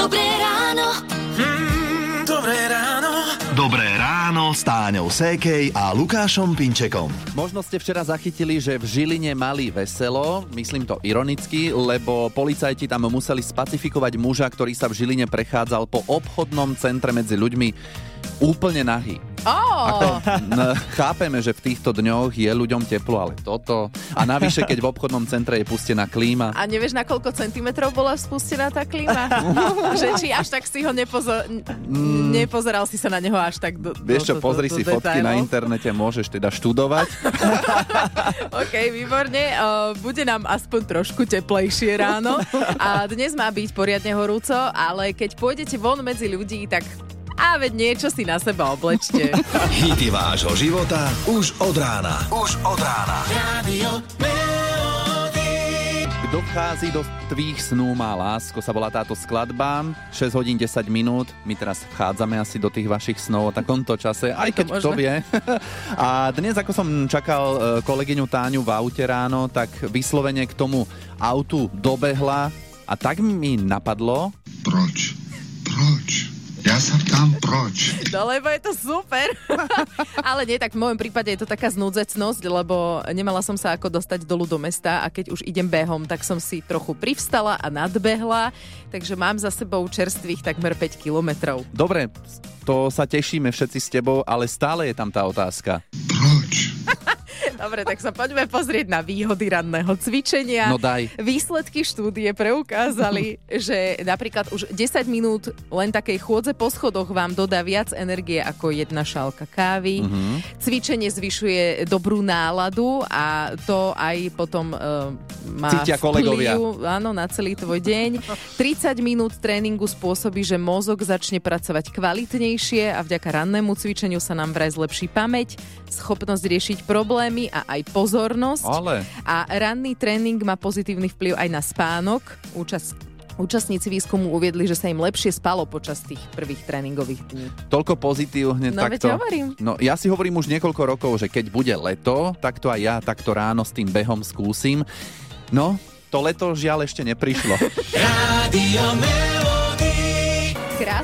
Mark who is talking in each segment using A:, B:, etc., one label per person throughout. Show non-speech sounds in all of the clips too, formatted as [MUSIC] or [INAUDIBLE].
A: Dobré ráno.
B: Mm, dobré ráno.
C: Dobré ráno s Táňou Sékej a Lukášom Pinčekom.
D: Možno ste včera zachytili, že v Žiline mali veselo, myslím to ironicky, lebo policajti tam museli spacifikovať muža, ktorý sa v Žiline prechádzal po obchodnom centre medzi ľuďmi úplne nahý.
E: Oh,
D: N- chápeme, že v týchto dňoch je ľuďom teplo, ale toto. A navyše, keď v obchodnom centre je pustená klíma.
E: a nevieš, na koľko centimetrov bola spustená tá klíma? [LAUGHS] že či až tak si ho nepozo- n- nepozeral si sa na neho až tak do,
D: Vieš čo,
E: do, do,
D: pozri
E: do,
D: si
E: do
D: fotky na internete, môžeš teda študovať. [LAUGHS]
E: OK, výborne. Uh, bude nám aspoň trošku teplejšie ráno. A dnes má byť poriadne horúco, ale keď pôjdete von medzi ľudí, tak a veď niečo si na seba oblečte. [LAUGHS]
C: Hity vášho života už od rána. Už od rána.
B: Radio Melody.
D: Kto vchází do tvých snú má lásko, sa volá táto skladba. 6 hodín 10 minút. My teraz vchádzame asi do tých vašich snov o takomto čase, aj
E: to
D: keď kto vie. [LAUGHS] A dnes, ako som čakal e, kolegyňu Táňu v aute ráno, tak vyslovene k tomu autu dobehla a tak mi napadlo,
F: Proč? Proč? Ja sa ptám proč.
E: No lebo je to super. [LAUGHS] Ale nie, tak v môjom prípade je to taká znúdzecnosť, lebo nemala som sa ako dostať dolu do mesta a keď už idem behom, tak som si trochu privstala a nadbehla, takže mám za sebou čerstvých takmer 5 kilometrov.
D: dobre, to sa tešíme všetci s tebou, ale stále je tam tá otázka.
F: Proč? [LAUGHS]
E: Dobre, tak sa poďme pozrieť na výhody ranného cvičenia.
D: No daj.
E: Výsledky štúdie preukázali, že napríklad už 10 minút len takej chôdze po schodoch vám dodá viac energie ako jedna šálka kávy.
D: Mhm.
E: Cvičenie zvyšuje dobrú náladu a to aj potom uh, má
D: Cítia kolegovia.
E: áno, na celý tvoj deň. 30 minút tréningu spôsobí, že mozog začne pracovať kvalitnejšie a vďaka rannému cvičeniu sa nám vraj zlepší pamäť, schopnosť riešiť problémy a aj pozornosť.
D: Ale
E: A ranný tréning má pozitívny vplyv aj na spánok. Účast, účastníci výskumu uviedli, že sa im lepšie spalo počas tých prvých tréningových dní.
D: toľko pozitív hneď
E: No,
D: takto.
E: hovorím.
D: No ja si hovorím už niekoľko rokov, že keď bude leto, tak to aj ja takto ráno s tým behom skúsim. No, to leto žiaľ ešte neprišlo. [LAUGHS]
B: Radio.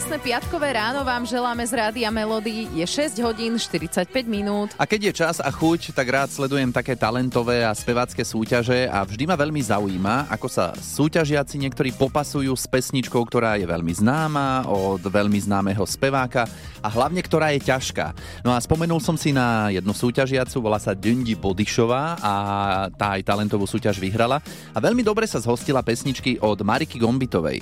E: Krásne piatkové ráno vám želáme z Rádia Melody. Je 6 hodín 45 minút.
D: A keď je čas a chuť, tak rád sledujem také talentové a spevácké súťaže a vždy ma veľmi zaujíma, ako sa súťažiaci niektorí popasujú s pesničkou, ktorá je veľmi známa, od veľmi známeho speváka a hlavne ktorá je ťažká. No a spomenul som si na jednu súťažiacu, volá sa Dundi Bodišová a tá aj talentovú súťaž vyhrala a veľmi dobre sa zhostila pesničky od Mariky Gombitovej.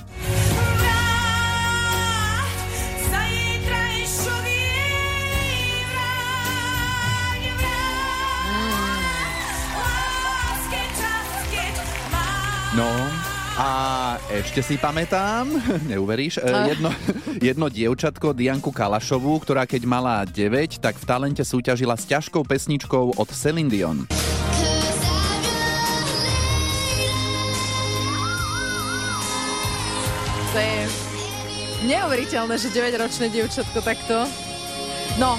D: No a ešte si pamätám, [LAUGHS] neuveríš, e,
E: Ah.
D: jedno, jedno dievčatko Dianku Kalašovú, ktorá keď mala 9, tak v talente súťažila s ťažkou pesničkou od Celine Dion.
E: To je neuveriteľné, že 9-ročné dievčatko takto. No,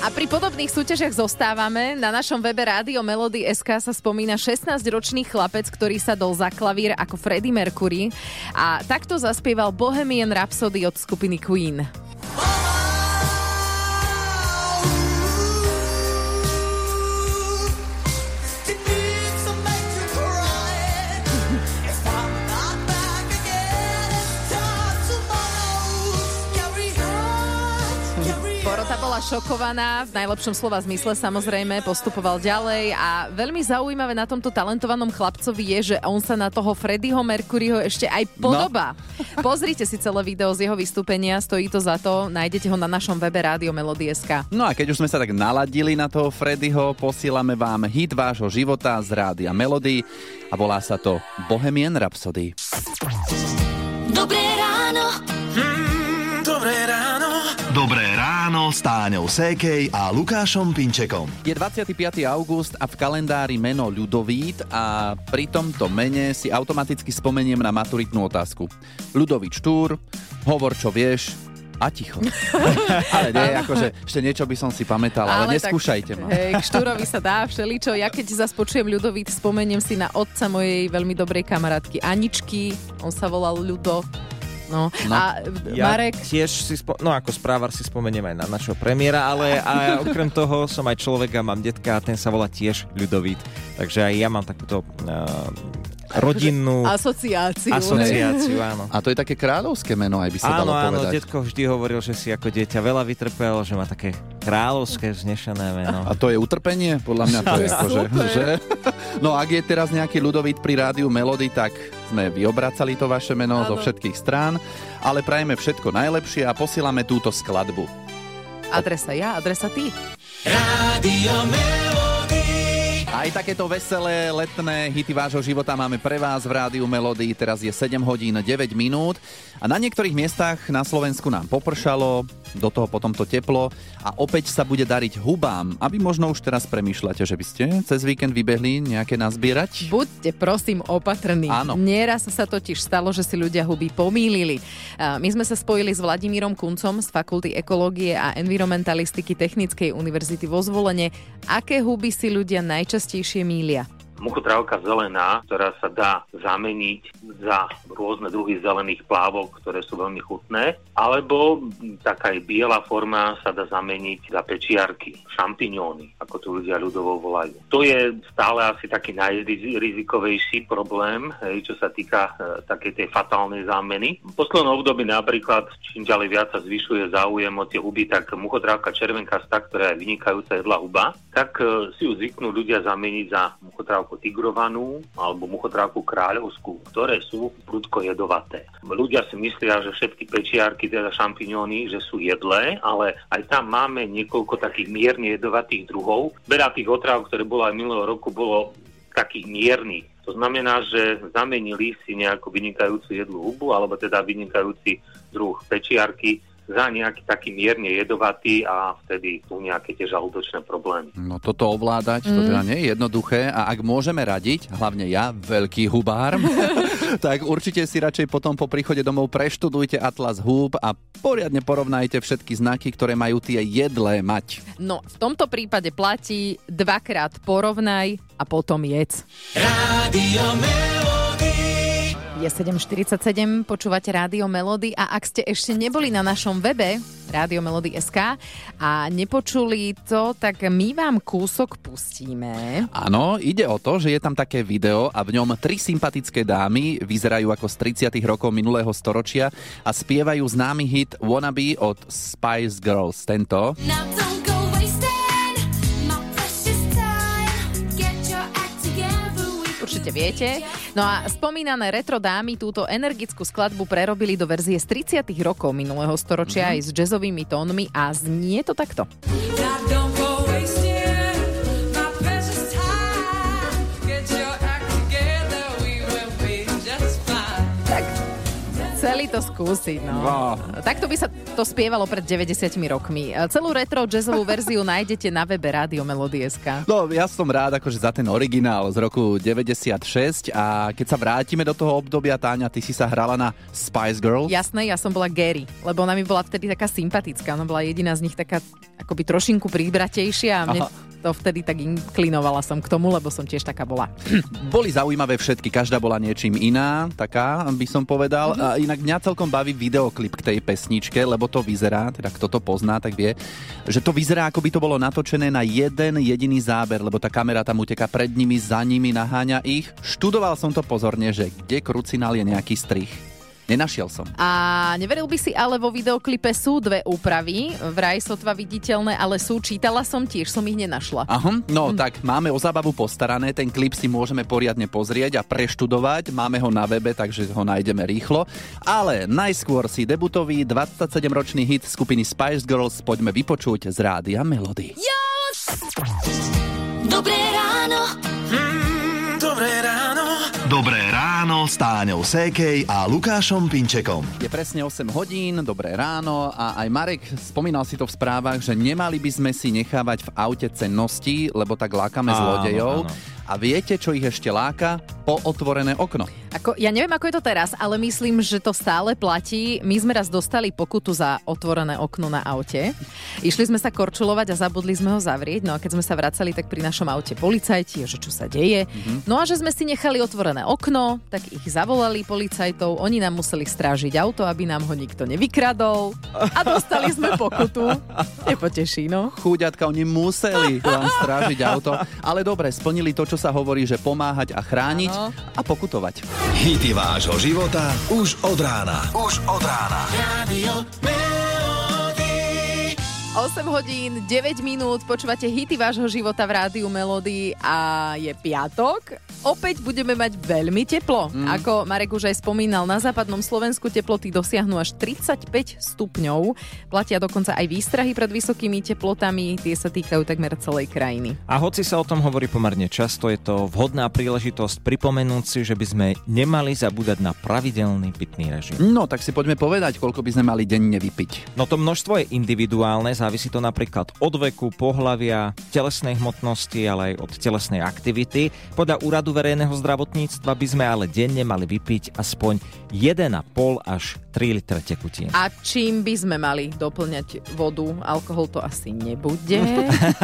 E: a pri podobných súťažiach zostávame. Na našom webe Rádio Melody SK sa spomína 16-ročný chlapec, ktorý sa dol za klavír ako Freddie Mercury a takto zaspieval Bohemian Rhapsody od skupiny Queen. Šokovaná, v najlepšom slova zmysle samozrejme, postupoval ďalej a veľmi zaujímavé na tomto talentovanom chlapcovi je, že on sa na toho Freddieho Mercuryho ešte aj podobá. Pozrite si celé video z jeho vystúpenia, stojí to za to, nájdete ho na našom webe Rádio Melody.sk.
D: No a keď už sme sa tak naladili na toho Freddyho, posielame vám hit vášho života z Rádia Melody a volá sa to Bohemian Rhapsody.
A: Dobré ráno.
B: Ráno
C: s Táňou Sékej a Lukášom Pinčekom.
D: Je 25. august a v kalendári meno Ľudovít a pri tomto mene si automaticky spomeniem na maturitnú otázku. Ľudovít Štúr, hovor čo vieš a ticho. [LAUGHS] ale nie, akože ešte niečo by som si pamätal, ale, ale neskúšajte
E: tak,
D: ma.
E: Hej, k Štúrovi sa dá všeličo. Ja keď zase počujem Ľudovít, spomeniem si na otca mojej veľmi dobrej kamarátky Aničky. On sa volal Ľudo. No.
D: No.
E: A
G: Ja
E: Marek,
G: tiež si, spo- no ako správar si spomeniem aj na našho premiéra, ale a okrem toho som aj človek a mám detka a ten sa volá tiež Ľudovít. Takže aj ja mám takúto uh, rodinnú [LAUGHS]
E: asociáciu.
G: asociáciu, áno.
D: A to je také kráľovské meno, aj by sa
G: Áno,
D: dalo
G: áno,
D: povedať.
G: detko vždy hovoril, že si ako dieťa veľa vytrpel, že má také kráľovské vznešené meno.
D: A to je utrpenie? Podľa mňa to je akože, že? [LAUGHS] No ak je teraz nejaký ľudovít pri rádiu Melody, tak sme vyobracali to vaše meno
E: Áno.
D: zo všetkých strán, ale prajeme všetko najlepšie a posielame túto skladbu.
E: Adresa ja, adresa ty.
B: Rádio Melody.
D: Aj takéto veselé letné hity vášho života máme pre vás v rádiu Melody. Teraz je 7 hodín 9 minút a na niektorých miestach na Slovensku nám popršalo, do toho potom to teplo a opäť sa bude dariť hubám. A vy možno už teraz premýšľate, že by ste cez víkend vybehli nejaké nazbierať?
E: Buďte prosím opatrní.
D: Áno.
E: Nieraz sa totiž stalo, že si ľudia huby pomýlili. My sme sa spojili s Vladimírom Kuncom z Fakulty ekológie a environmentalistiky Technickej univerzity vo Zvolene. Aké huby si ľudia najčastejšie mília?
H: Muchotrávka zelená, ktorá sa dá zameniť za rôzne druhy zelených plávok, ktoré sú veľmi chutné, alebo taká aj biela forma sa dá zameniť za pečiarky, šampiňóny, ako to ľudia ľudovo volajú. To je stále asi taký najrizikovejší problém, hej, čo sa týka e, takej tej fatálnej zámeny. V poslednom období napríklad, čím ďalej viac sa zvyšuje záujem o tie huby, tak muchotrávka červenkastá, ktorá je vynikajúca jedla huba, tak e, si ju zvyknú ľudia zameniť za muchotrávku tigrovanú alebo muchotrávku kráľovskú, ktoré sú prudko jedovaté. Ľudia si myslia, že všetky pečiarky, teda šampiňóny, že sú jedlé, ale aj tam máme niekoľko takých mierne jedovatých druhov. Veľa tých otráv, ktoré bolo aj minulého roku, bolo takých miernych. To znamená, že zamenili si nejakú vynikajúcu jedlú hubu, alebo teda vynikajúci druh pečiarky za nejaký taký mierne jedovatý a vtedy sú nejaké tie žalúdočné problémy.
D: No toto ovládať, to teda nie je jednoduché a ak môžeme radiť, hlavne ja, veľký hubár, [LAUGHS] tak určite si radšej potom po príchode domov preštudujte Atlas húb a poriadne porovnajte všetky znaky, ktoré majú tie jedlé mať.
E: No, v tomto prípade platí dvakrát porovnaj a potom jedz.
B: Rádio Melody.
E: Je 7.47, počúvate Rádio Melody a ak ste ešte neboli na našom webe Rádio Melody SK a nepočuli to, tak my vám kúsok pustíme.
D: Áno, ide o to, že je tam také video a v ňom tri sympatické dámy vyzerajú ako z 30 rokov minulého storočia a spievajú známy hit Wannabe od Spice Girls. Tento.
E: Určite viete. No a spomínané retro dámy túto energickú skladbu prerobili do verzie z 30 rokov minulého storočia aj s jazzovými tónmi a znie to takto.
I: Now
E: Chceli to skúsiť, no. Takto by sa to spievalo pred 90 rokmi. Celú retro jazzovú verziu nájdete na webe Rádio Melody.sk.
D: No, ja som rád akože za ten originál z roku 96 a keď sa vrátime do toho obdobia, Táňa, ty si sa hrala na Spice Girls.
E: Jasné, ja som bola Gary, lebo ona mi bola vtedy taká sympatická. Ona bola jediná z nich taká akoby trošinku príbratejšia a mne
D: Aha.
E: to vtedy tak inklinovala som k tomu, lebo som tiež taká bola. [CLEARS THROAT]
D: Boli zaujímavé všetky, každá bola niečím iná, taká by som povedal. A inak mňa celkom baví videoklip k tej pesničke, lebo to vyzerá, teda kto to pozná, tak vie, že to vyzerá, ako by to bolo natočené na jeden jediný záber, lebo tá kamera tam uteká pred nimi, za nimi, naháňa ich. Študoval som to pozorne, že kde krucinál je nejaký strich. Nenašiel som.
E: A neveril by si, ale vo videoklipe sú dve úpravy, vraj sotva viditeľné, ale sú, čítala som tiež, som ich nenašla.
D: Aha, no tak máme o zábavu postarané, ten klip si môžeme poriadne pozrieť a preštudovať, máme ho na webe, takže ho nájdeme rýchlo. Ale najskôr si debutový 27-ročný hit skupiny Spice Girls poďme vypočuť z rádia Melody.
A: Dobré ráno.
B: Mm, dobré ráno.
C: Dobré ráno s Táňou Sékej a Lukášom Pinčekom.
D: Je presne 8 hodín, dobré ráno a aj Marek spomínal si to v správach, že nemali by sme si nechávať v aute cennosti, lebo tak lákame
G: Áno,
D: zlodejov.
G: áno.
D: A viete, čo ich ešte láka? Po otvorené okno.
E: Ako, ja neviem, ako je to teraz, ale myslím, že to stále platí. My sme raz dostali pokutu za otvorené okno na aute. Išli sme sa korčulovať a zabudli sme ho zavrieť. No a keď sme sa vracali, tak pri našom aute policajti, že čo sa deje. No a že sme si nechali otvorené okno, tak ich zavolali policajtov. Oni nám museli strážiť auto, aby nám ho nikto nevykradol. A dostali sme pokutu. Nepoteší, no.
D: Chúďatka, oni museli vám strážiť auto. Ale dobre, splnili to, čo sa hovorí, že pomáhať a chrániť
E: Áno.
D: a pokutovať.
C: Hity vášho života už od rána. Už od rána.
B: Radio.
E: 8 hodín, 9 minút, počúvate hity vášho života v rádiu Melody a je piatok. Opäť budeme mať veľmi teplo. Mm. Ako Marek už aj spomínal, na západnom Slovensku teploty dosiahnu až 35 stupňov. Platia dokonca aj výstrahy pred vysokými teplotami, tie sa týkajú takmer celej krajiny.
G: A hoci sa o tom hovorí pomerne často, je to vhodná príležitosť pripomenúť si, že by sme nemali zabúdať na pravidelný pitný režim.
D: No, tak si poďme povedať, koľko by sme mali denne vypiť.
G: No to množstvo je individuálne, závisí to napríklad od veku, pohlavia, telesnej hmotnosti, ale aj od telesnej aktivity. Podľa Úradu verejného zdravotníctva by sme ale denne mali vypiť aspoň 1,5 až 3 litre tekutín.
E: A čím by sme mali doplňať vodu? Alkohol to asi nebude.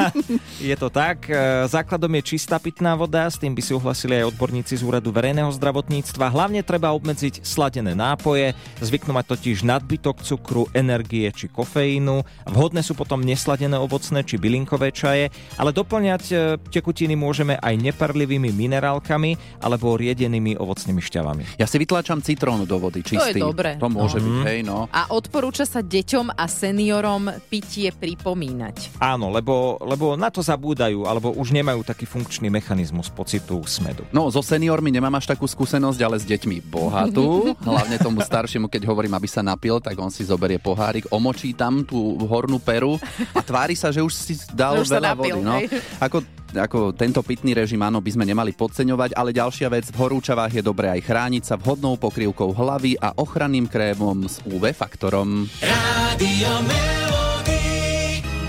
E: [LAUGHS]
G: Je to tak. e, Základom je čistá pitná voda, s tým by súhlasili aj odborníci z Úradu verejného zdravotníctva. Hlavne treba obmedziť sladené nápoje, zvyknú mať totiž nadbytok cukru, energie či kofeínu. Vhodné sú potom nesladené ovocné či bylinkové čaje, ale doplňať e, tekutiny môžeme aj neparlivými minerálkami alebo riedenými ovocnými šťavami.
D: Ja si vytláčam citrón do vody čistý.
E: dobré.
D: To môže byť, hej, no.
E: A odporúča sa deťom a seniorom pitie pripomínať.
G: Áno, lebo, lebo na to zabúdajú alebo už nemajú taký funkčný mechanizmus pocitu smedu.
D: No, so seniormi nemám až takú skúsenosť, ale s deťmi bohatú. [LAUGHS] Hlavne tomu staršiemu, keď hovorím, aby sa napil, tak on si zoberie pohárik, omočí tam tú hornú peru a tvári sa, že už si dal
E: už
D: veľa
E: napil,
D: vody. No.
E: hej.
D: Ako, ako tento pitný režim, áno, by sme nemali podceňovať, ale ďalšia vec, v horúčavách je dobré aj chrániť sa vhodnou pokrývkou hlavy a ochranným krémom s UV faktorom.
B: Radio.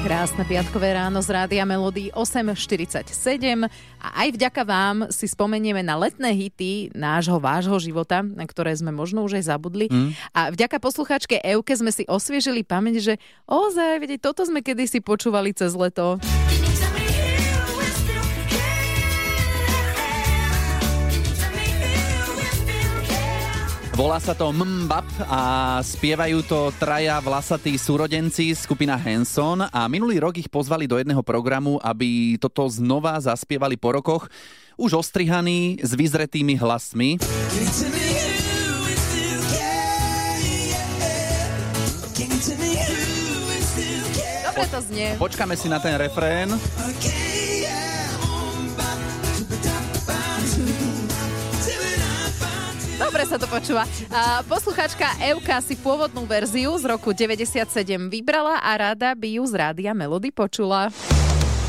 E: Krásne piatkové ráno z Rádia Melody 8.47 a aj vďaka vám si spomenieme na letné hity nášho, vášho života, na ktoré sme možno už aj zabudli. Mm. A vďaka poslucháčke Euke sme si osviežili pamäť, že ozaj, vedieť, toto sme kedysi počúvali cez leto.
D: Volá sa to Mbap a spievajú to traja vlasatí súrodenci skupina Hanson a minulý rok ich pozvali do jedného programu, aby toto znova zaspievali po rokoch, už ostrihaní s vyzretými hlasmi.
E: Dobre to znie.
D: Počkáme si na ten refrén.
E: Dobre sa to počúva. A poslucháčka Euka si pôvodnú verziu z roku 97 vybrala a rada by ju z Rádia Melody počula.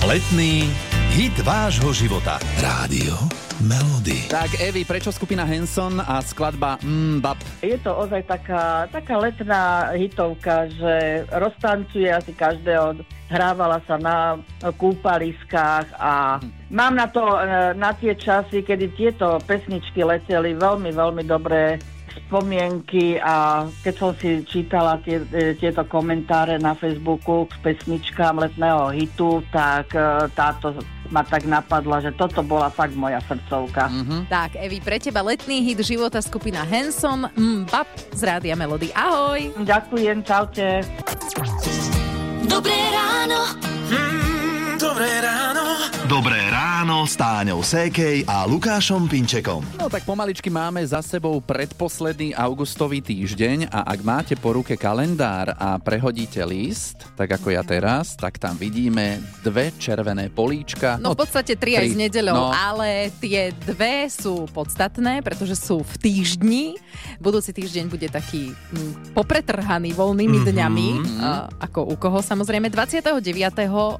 C: Letný hit vášho života. Rádio Melody.
D: Tak Evi, prečo skupina Hanson a skladba Mbap?
J: Je to ozaj taká, taká letná hitovka, že roztancuje asi každého. Hrávala sa na kúpaliskách a mám na to, e, na tie časy, kedy tieto pesničky leteli veľmi, veľmi dobré spomienky a keď som si čítala tie, e, tieto komentáre na Facebooku k pesničkám letného hitu, tak e, táto ma tak napadla, že toto bola fakt moja srdcovka.
E: Tak, Evi, pre teba letný hit života skupina Hanson Mbap z Rádia Melody. Ahoj!
J: Ďakujem, čaute.
A: Dobré ráno.
B: Mm, dobré ráno.
C: Dobré ráno s Táňou Sékej a Lukášom Pinčekom.
D: No tak pomaličky máme za sebou predposledný augustový týždeň a ak máte po ruke kalendár a prehodíte list, tak ako ja teraz, tak tam vidíme dve červené políčka.
E: No v podstate tri aj
D: tri.
E: s nedeľou,
D: No.
E: ale tie dve sú podstatné, pretože sú v týždni. Budúci týždeň bude taký mm, popretrhaný voľnými
D: Mhm.
E: dňami, a, ako u koho samozrejme. 29.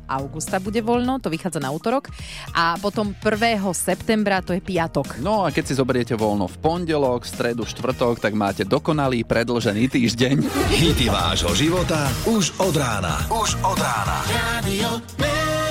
E: augusta bude voľno, to vychádza na útorok. A potom 1. septembra, to je piatok.
D: No a keď si zoberiete voľno v pondelok, stredu, štvrtok, tak máte dokonalý predlžený týždeň.
C: Hity vášho života už od rána. Už od rána.
B: Radio.